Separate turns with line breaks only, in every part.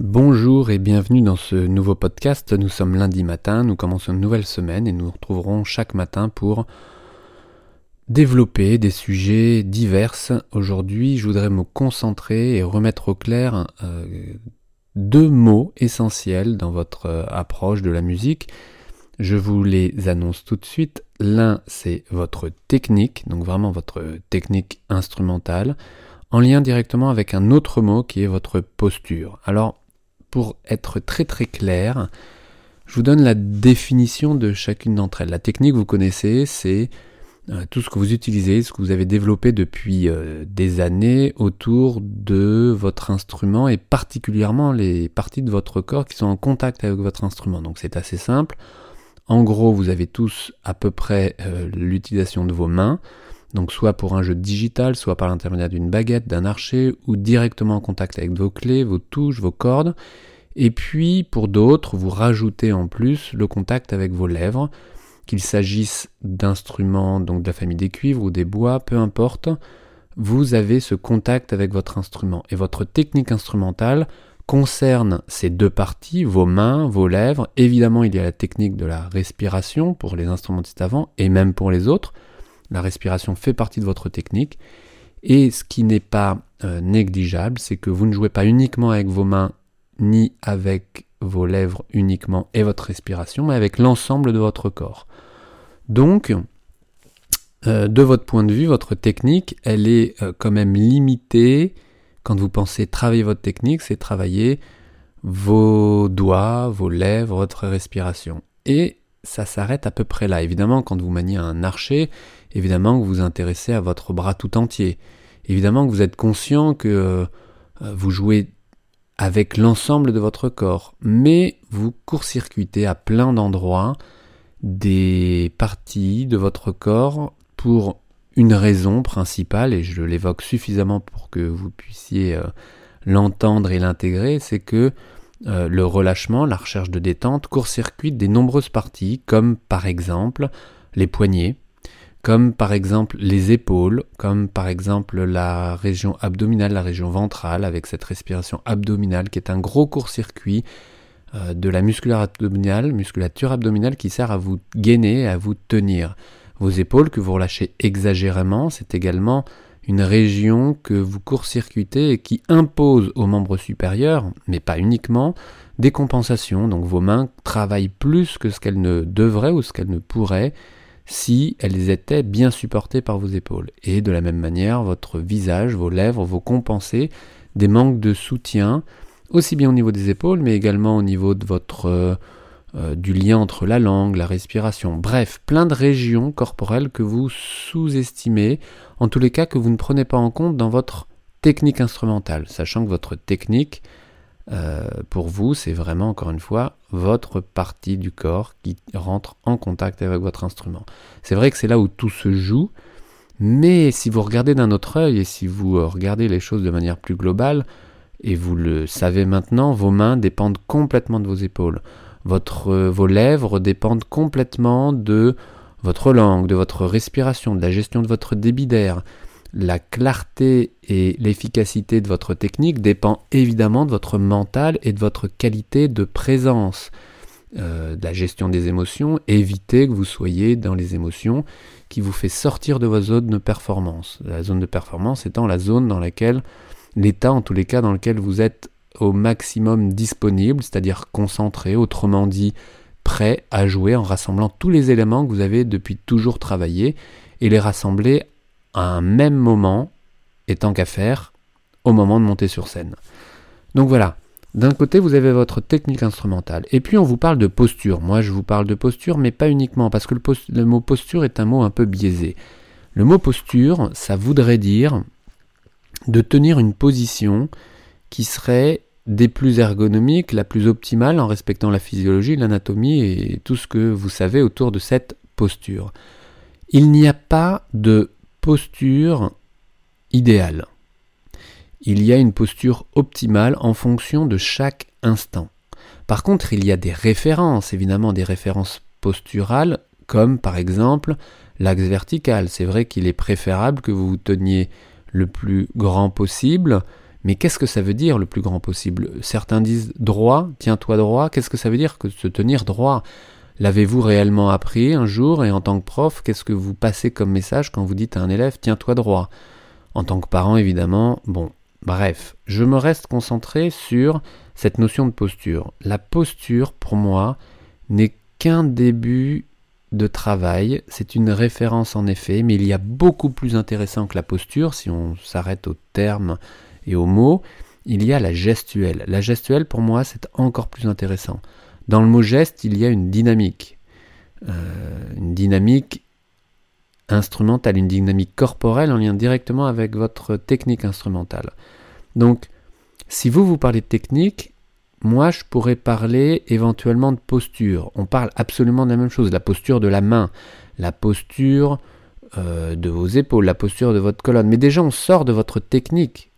Bonjour et bienvenue dans ce nouveau podcast. Nous sommes lundi matin, nous commençons une nouvelle semaine et nous nous retrouverons chaque matin pour développer des sujets divers. Aujourd'hui, je voudrais me concentrer et remettre au clair euh, deux mots essentiels dans votre euh, approche de la musique. Je vous les annonce tout de suite. L'un, c'est votre technique, donc vraiment votre technique instrumentale, en lien directement avec un autre mot qui est votre posture. Alors, pour être très très clair, je vous donne la définition de chacune d'entre elles. La technique, vous connaissez, c'est euh, tout ce que vous utilisez, ce que vous avez développé depuis euh, des années autour de votre instrument et particulièrement les parties de votre corps qui sont en contact avec votre instrument. Donc c'est assez simple. En gros, vous avez tous à peu près euh, l'utilisation de vos mains. Donc soit pour un jeu digital, soit par l'intermédiaire d'une baguette, d'un archer, ou directement en contact avec vos clés, vos touches, vos cordes. Et puis pour d'autres, vous rajoutez en plus le contact avec vos lèvres, qu'il s'agisse d'instruments donc de la famille des cuivres ou des bois, peu importe, vous avez ce contact avec votre instrument. Et votre technique instrumentale concerne ces deux parties, vos mains, vos lèvres. Évidemment, il y a la technique de la respiration pour les instrumentistes avant et même pour les autres. La respiration fait partie de votre technique. Et ce qui n'est pas euh, négligeable, c'est que vous ne jouez pas uniquement avec vos mains ni avec vos lèvres uniquement et votre respiration, mais avec l'ensemble de votre corps. Donc, euh, de votre point de vue, votre technique, elle est euh, quand même limitée. Quand vous pensez travailler votre technique, c'est travailler vos doigts, vos lèvres, votre respiration. Et ça s'arrête à peu près là. Évidemment, quand vous maniez un archer, évidemment que vous vous intéressez à votre bras tout entier. Évidemment que vous êtes conscient que euh, vous jouez avec l'ensemble de votre corps, mais vous court-circuitez à plein d'endroits des parties de votre corps pour une raison principale, et je l'évoque suffisamment pour que vous puissiez euh, l'entendre et l'intégrer, c'est que euh, le relâchement, la recherche de détente, court-circuite des nombreuses parties, comme par exemple les poignets, comme par exemple les épaules, comme par exemple la région abdominale, la région ventrale, avec cette respiration abdominale qui est un gros court-circuit euh, de la musculature abdominale, musculature abdominale qui sert à vous gainer, à vous tenir. Vos épaules que vous relâchez exagérément, c'est également une région que vous court-circuitez et qui impose aux membres supérieurs, mais pas uniquement, des compensations. Donc vos mains travaillent plus que ce qu'elles ne devraient ou ce qu'elles ne pourraient si elles étaient bien supportées par vos épaules. Et de la même manière, votre visage, vos lèvres vos compenser des manques de soutien, aussi bien au niveau des épaules, mais également au niveau de votre euh, euh, du lien entre la langue, la respiration, bref, plein de régions corporelles que vous sous-estimez, en tous les cas que vous ne prenez pas en compte dans votre technique instrumentale, sachant que votre technique, euh, pour vous, c'est vraiment, encore une fois, votre partie du corps qui rentre en contact avec votre instrument. C'est vrai que c'est là où tout se joue, mais si vous regardez d'un autre œil et si vous euh, regardez les choses de manière plus globale, et vous le savez maintenant, vos mains dépendent complètement de vos épaules. Euh, vos lèvres dépendent complètement de votre langue, de votre respiration, de la gestion de votre débit d'air. La clarté et l'efficacité de votre technique dépend évidemment de votre mental et de votre qualité de présence. Euh, de la gestion des émotions, évitez que vous soyez dans les émotions qui vous fait sortir de votre zone de performance. La zone de performance étant la zone dans laquelle, l'état en tous les cas dans lequel vous êtes au maximum disponible, c'est-à-dire concentré, autrement dit prêt à jouer en rassemblant tous les éléments que vous avez depuis toujours travaillé et les rassembler un même moment, et tant qu'à faire, au moment de monter sur scène. Donc voilà, d'un côté vous avez votre technique instrumentale, et puis on vous parle de posture. Moi je vous parle de posture, mais pas uniquement, parce que le, le mot posture est un mot un peu biaisé. Le mot posture, ça voudrait dire de tenir une position qui serait des plus ergonomiques, la plus optimale en respectant la physiologie, l'anatomie et tout ce que vous savez autour de cette posture. Il n'y a pas de posture idéale. Il y a une posture optimale en fonction de chaque instant. Par contre, il y a des références, évidemment des références posturales, comme par exemple l'axe vertical. C'est vrai qu'il est préférable que vous vous teniez le plus grand possible, Mais qu'est-ce que ça veut dire le plus grand possible? Certains disent droit, tiens-toi droit. Qu'est-ce que ça veut dire? Que se tenir droit? L'avez-vous réellement appris un jour et en tant que prof, qu'est-ce que vous passez comme message quand vous dites à un élève tiens-toi droit En tant que parent, évidemment, bon, bref, je me reste concentré sur cette notion de posture. La posture, pour moi, n'est qu'un début de travail, c'est une référence en effet, mais il y a beaucoup plus intéressant que la posture, si on s'arrête aux termes et aux mots, il y a la gestuelle. La gestuelle, pour moi, c'est encore plus intéressant. Dans le mot geste, il y a une dynamique. Euh, une dynamique instrumentale, une dynamique corporelle en lien directement avec votre technique instrumentale. Donc, si vous vous parlez de technique, moi je pourrais parler éventuellement de posture. On parle absolument de la même chose, la posture de la main, la posture euh, de vos épaules, la posture de votre colonne. Mais déjà on sort de votre technique.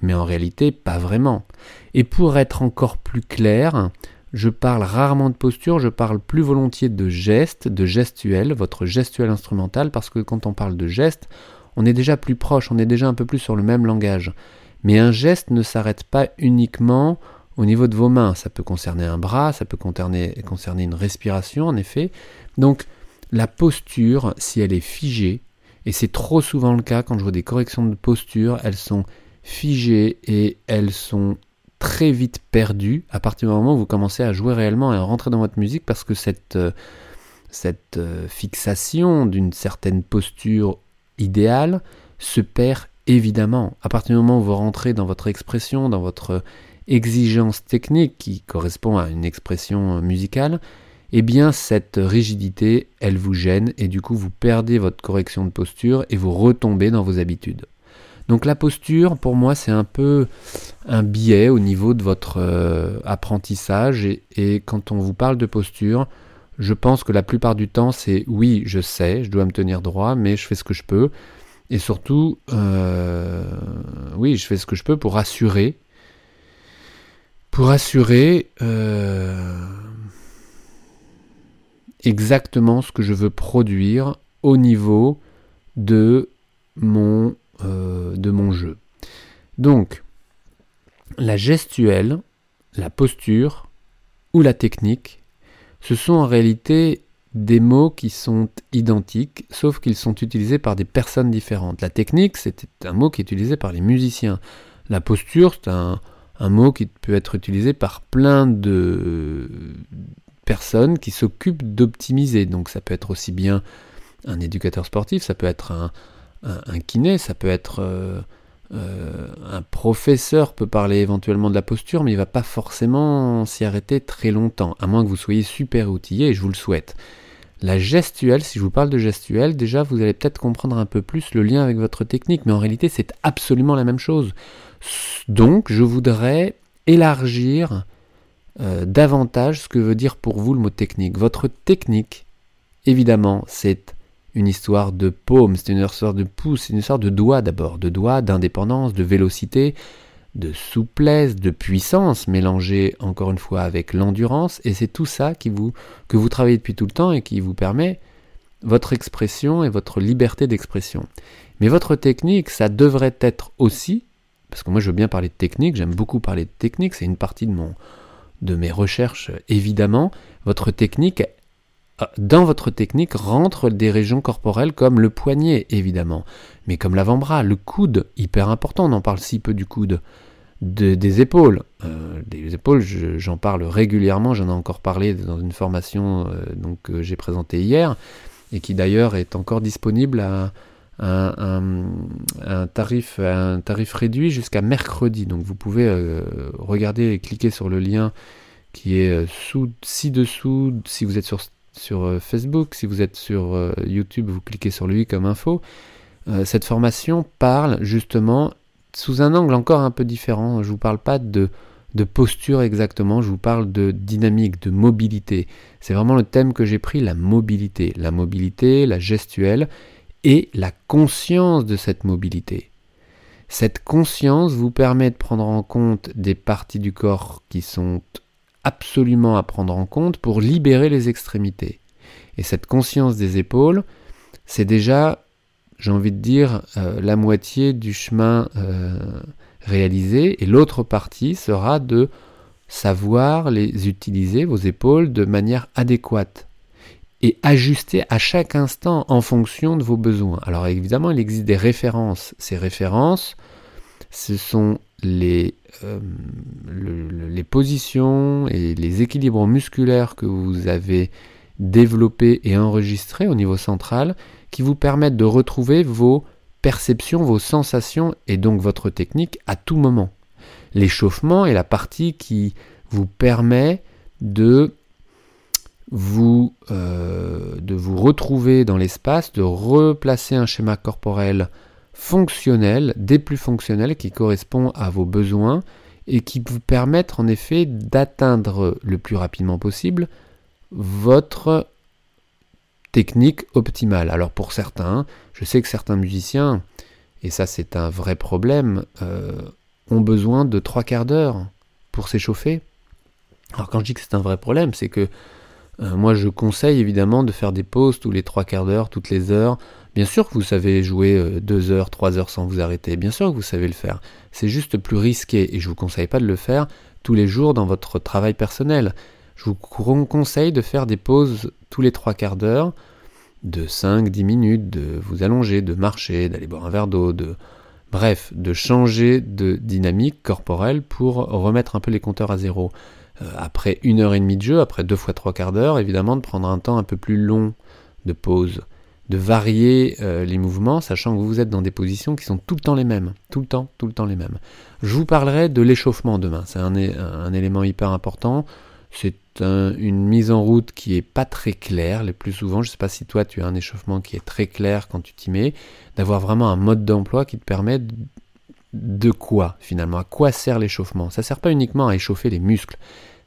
Mais en réalité, pas vraiment. Et pour être encore plus clair, je parle rarement de posture, je parle plus volontiers de geste, de gestuel, votre gestuel instrumental, parce que quand on parle de geste, on est déjà plus proche, on est déjà un peu plus sur le même langage. Mais un geste ne s'arrête pas uniquement au niveau de vos mains. Ça peut concerner un bras, ça peut concerner, concerner une respiration, en effet. Donc, la posture, si elle est figée, et c'est trop souvent le cas quand je vois des corrections de posture, elles sont figées et elles sont très vite perdu à partir du moment où vous commencez à jouer réellement et à rentrer dans votre musique parce que cette, euh, cette euh, fixation d'une certaine posture idéale se perd évidemment. À partir du moment où vous rentrez dans votre expression, dans votre exigence technique qui correspond à une expression musicale, eh bien cette rigidité, elle vous gêne et du coup vous perdez votre correction de posture et vous retombez dans vos habitudes. Donc la posture, pour moi, c'est un peu un biais au niveau de votre euh, apprentissage. Et, quand on vous parle de posture, je pense que la plupart du temps, c'est oui, je sais, je dois me tenir droit, mais je fais ce que je peux. Et surtout, euh, oui, je fais ce que je peux pour assurer, pour assurer euh, exactement ce que je veux produire au niveau de mon euh, de mon jeu. Donc, la gestuelle, la posture ou la technique, ce sont en réalité des mots qui sont identiques, sauf qu'ils sont utilisés par des personnes différentes. La technique, c'est un mot qui est utilisé par les musiciens. La posture, c'est un, un mot qui peut être utilisé par plein de personnes qui s'occupent d'optimiser. Donc ça peut être aussi bien un éducateur sportif, ça peut être un, kiné, ça peut être euh, euh, un professeur peut parler éventuellement de la posture, mais il va pas forcément s'y arrêter très longtemps, à moins que vous soyez super outillé, et je vous le souhaite. La gestuelle, si je vous parle de gestuelle, déjà vous allez peut-être comprendre un peu plus le lien avec votre technique, mais en réalité c'est absolument la même chose. Donc je voudrais élargir euh, davantage ce que veut dire pour vous le mot technique. Votre technique, évidemment, c'est une histoire de paume, c'est une histoire de pouce, c'est une histoire de doigt d'abord, de doigt, d'indépendance, de vélocité, de souplesse, de puissance, mélangée encore une fois avec l'endurance, et c'est tout ça qui vous, que vous travaillez depuis tout le temps et qui vous permet votre expression et votre liberté d'expression. Mais votre technique, ça devrait être aussi, parce que moi je veux bien parler de technique, j'aime beaucoup parler de technique, c'est une partie de, mon, de mes recherches évidemment, votre technique, dans votre technique rentrent des régions corporelles comme le poignet, évidemment, mais comme l'avant-bras, le coude, hyper important, on en parle si peu du coude, des épaules. Euh, des épaules, j'en parle régulièrement, j'en ai encore parlé dans une formation euh, que j'ai présentée hier, et qui d'ailleurs est encore disponible à, un, tarif, réduit jusqu'à mercredi. Donc vous pouvez euh, regarder et cliquer sur le lien qui est sous, ci-dessous, si vous êtes sur sur euh, Facebook, si vous êtes sur euh, YouTube, vous cliquez sur lui comme info. Euh, cette formation parle justement sous un angle encore un peu différent. Je ne vous parle pas de, de posture exactement, je vous parle de dynamique, de mobilité. C'est vraiment le thème que j'ai pris, la mobilité. La mobilité, la gestuelle et la conscience de cette mobilité. Cette conscience vous permet de prendre en compte des parties du corps qui sont absolument à prendre en compte pour libérer les extrémités. Et cette conscience des épaules, c'est déjà, j'ai envie de dire, euh, la moitié du chemin euh, réaliser, et l'autre partie sera de savoir les utiliser, vos épaules, de manière adéquate et ajuster à chaque instant en fonction de vos besoins. Alors évidemment, il existe des références. Ces références, ce sont les, euh, les positions et les équilibres musculaires que vous avez développés et enregistrés au niveau central qui vous permettent de retrouver vos perceptions, vos sensations et donc votre technique à tout moment. L'échauffement est la partie qui vous permet de vous, euh, de vous retrouver dans l'espace, de replacer un schéma corporel fonctionnel, des plus fonctionnels, qui correspond à vos besoins et qui vous permettent en effet d'atteindre le plus rapidement possible votre technique optimale. Alors pour certains, je sais que certains musiciens, et ça c'est un vrai problème, euh, ont besoin de trois quarts d'heure pour s'échauffer. Alors quand je dis que c'est un vrai problème, c'est que euh, moi je conseille évidemment de faire des pauses tous les trois quarts d'heure, toutes les heures. Bien sûr que vous savez jouer euh, deux heures, trois heures sans vous arrêter, bien sûr que vous savez le faire. C'est juste plus risqué et je vous conseille pas de le faire tous les jours dans votre travail personnel. Je vous conseille de faire des pauses tous les trois quarts d'heure, de 5-10 minutes, de vous allonger, de marcher, d'aller boire un verre d'eau, de bref, de changer de dynamique corporelle pour remettre un peu les compteurs à zéro. Euh, après une heure et demie de jeu, après deux fois trois quarts d'heure, évidemment de prendre un temps un peu plus long de pause, de varier euh, les mouvements, sachant que vous êtes dans des positions qui sont tout le temps les mêmes, tout le temps, tout le temps les mêmes. Je vous parlerai de l'échauffement demain, c'est un, élément hyper important. C'est une mise en route qui est pas très claire, le plus souvent. Je ne sais pas si toi tu as un échauffement qui est très clair quand tu t'y mets, d'avoir vraiment un mode d'emploi qui te permet de quoi finalement? À quoi sert l'échauffement? Ça ne sert pas uniquement à échauffer les muscles,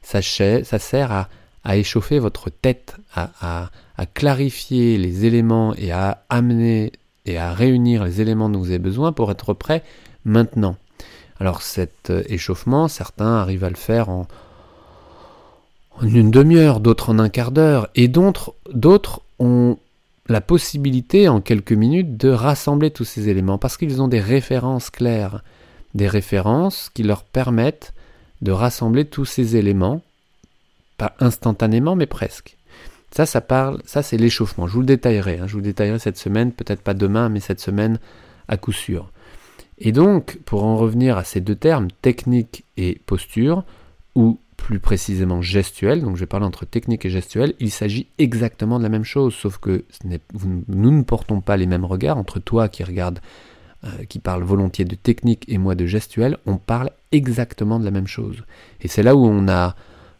ça sert à, échauffer votre tête, à, clarifier les éléments et à amener et à réunir les éléments dont vous avez besoin pour être prêt maintenant. Alors cet euh, échauffement, certains arrivent à le faire en une demi-heure, d'autres en un quart d'heure, et d'autres ont la possibilité en quelques minutes de rassembler tous ces éléments parce qu'ils ont des références claires, des références qui leur permettent de rassembler tous ces éléments, pas instantanément mais presque. Ça, ça parle, ça c'est l'échauffement. Je vous le détaillerai, hein. je vous le détaillerai cette semaine, peut-être pas demain, mais cette semaine à coup sûr. Et donc, pour en revenir à ces deux termes, technique et posture, ou plus précisément gestuelle, donc je vais parler entre technique et gestuelle, il s'agit exactement de la même chose, sauf que nous ne portons pas les mêmes regards entre toi qui regarde, euh, qui parle volontiers de technique et moi de gestuelle, on parle exactement de la même chose. Et c'est là où on a,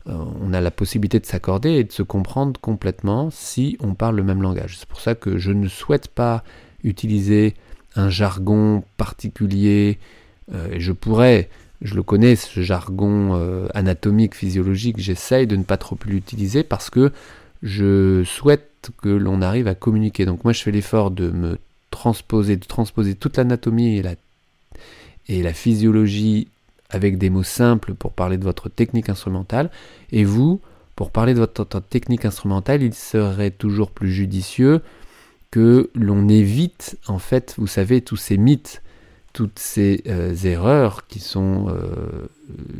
on a la possibilité de s'accorder et de se comprendre complètement si on parle le même langage. C'est pour ça que je ne souhaite pas utiliser un jargon particulier, euh, je pourrais je le connais, ce jargon euh, anatomique, physiologique, j'essaye de ne pas trop l'utiliser parce que je souhaite que l'on arrive à communiquer. Donc moi je fais l'effort de me transposer, de transposer toute l'anatomie et la, et la physiologie avec des mots simples pour parler de votre technique instrumentale. Et vous, pour parler de votre technique instrumentale, il serait toujours plus judicieux que l'on évite, en fait, vous savez, tous ces mythes toutes ces euh, erreurs qui sont euh,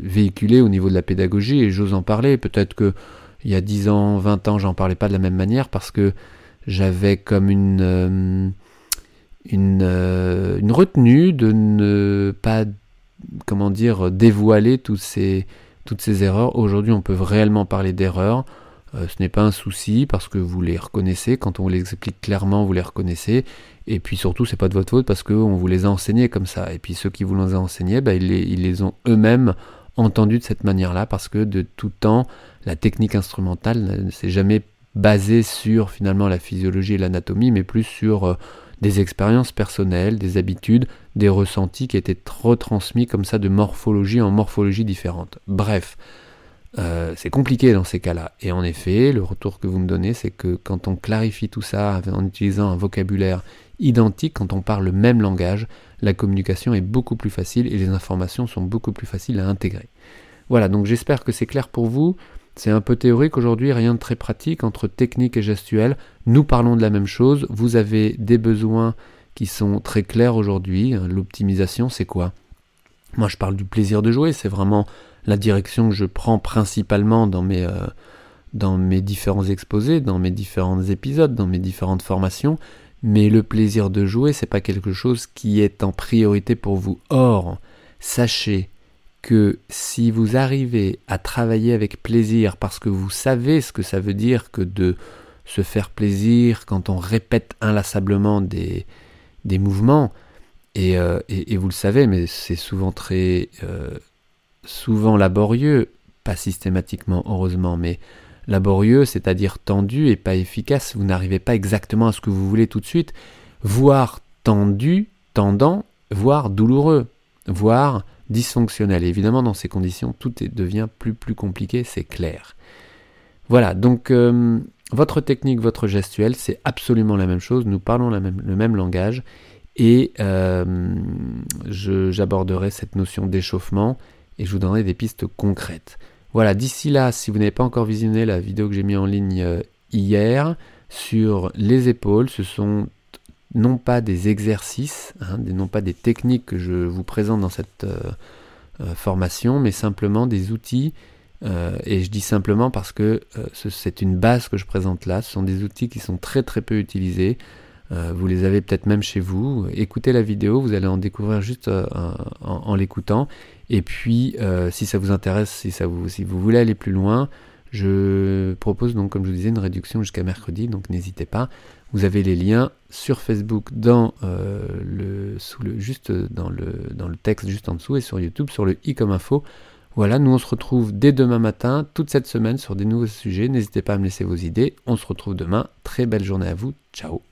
véhiculées au niveau de la pédagogie, et j'ose en parler, peut-être que il y a 10 ans, 20 ans, j'en parlais pas de la même manière parce que j'avais comme une, euh, une, une, retenue de ne pas, comment dire, dévoiler toutes ces, erreurs. Aujourd'hui, on peut réellement parler d'erreurs. ce n'est pas un souci parce que vous les reconnaissez. Quand on vous les explique clairement, vous les reconnaissez. Et puis surtout, c'est pas de votre faute parce qu'on vous les a enseignés comme ça. Et puis ceux qui vous les ont enseignés, bah, ils, les, ont eux-mêmes entendus de cette manière-là parce que de tout temps, la technique instrumentale ne s'est jamais basée sur finalement la physiologie et l'anatomie, mais plus sur euh, des expériences personnelles, des habitudes, des ressentis qui étaient retransmis comme ça de morphologie en morphologie différente. Bref, euh, c'est compliqué dans ces cas-là. Et en effet, le retour que vous me donnez, c'est que quand on clarifie tout ça en utilisant un vocabulaire identique, quand on parle le même langage, la communication est beaucoup plus facile et les informations sont beaucoup plus faciles à intégrer. Voilà, donc j'espère que c'est clair pour vous. C'est un peu théorique aujourd'hui, rien de très pratique entre technique et gestuelle. Nous parlons de la même chose. Vous avez des besoins qui sont très clairs aujourd'hui. L'optimisation, c'est quoi? Moi, je parle du plaisir de jouer, c'est vraiment la direction que je prends principalement dans mes, euh, dans mes différents exposés, dans mes différents épisodes, dans mes différentes formations. Mais le plaisir de jouer, c'est pas quelque chose qui est en priorité pour vous. Or, sachez que si vous arrivez à travailler avec plaisir parce que vous savez ce que ça veut dire que de se faire plaisir quand on répète inlassablement des, mouvements, et, euh, vous le savez, mais c'est souvent très euh, souvent laborieux, pas systématiquement heureusement, mais laborieux, c'est-à-dire tendu et pas efficace, vous n'arrivez pas exactement à ce que vous voulez tout de suite, voire tendu, tendant, voire douloureux, voire dysfonctionnel. évidemment, dans ces conditions, tout devient plus plus compliqué, c'est clair. Voilà, donc euh, votre technique, votre gestuelle, c'est absolument la même chose, nous parlons le même langage, et euh, j'aborderai cette notion d'échauffement, et je vous donnerai des pistes concrètes. Voilà, d'ici là, si vous n'avez pas encore visionné la vidéo que j'ai mise en ligne euh, hier sur les épaules, ce sont non pas des exercices, hein, non pas des techniques que je vous présente dans cette euh, euh, formation, mais simplement des outils. et je dis simplement parce que c'est une base que je présente là. Ce sont des outils qui sont très très peu utilisés. vous les avez peut-être même chez vous. Écoutez la vidéo, vous allez en découvrir juste en l'écoutant. Et puis, euh, si ça vous intéresse, si vous voulez aller plus loin, je propose donc, comme je vous disais, une réduction jusqu'à mercredi, donc n'hésitez pas. Vous avez les liens sur Facebook dans euh, le, le texte juste en dessous et sur YouTube sur le i comme info. Voilà, nous on se retrouve dès demain matin, toute cette semaine sur des nouveaux sujets. N'hésitez pas à me laisser vos idées. On se retrouve demain. Très belle journée à vous. Ciao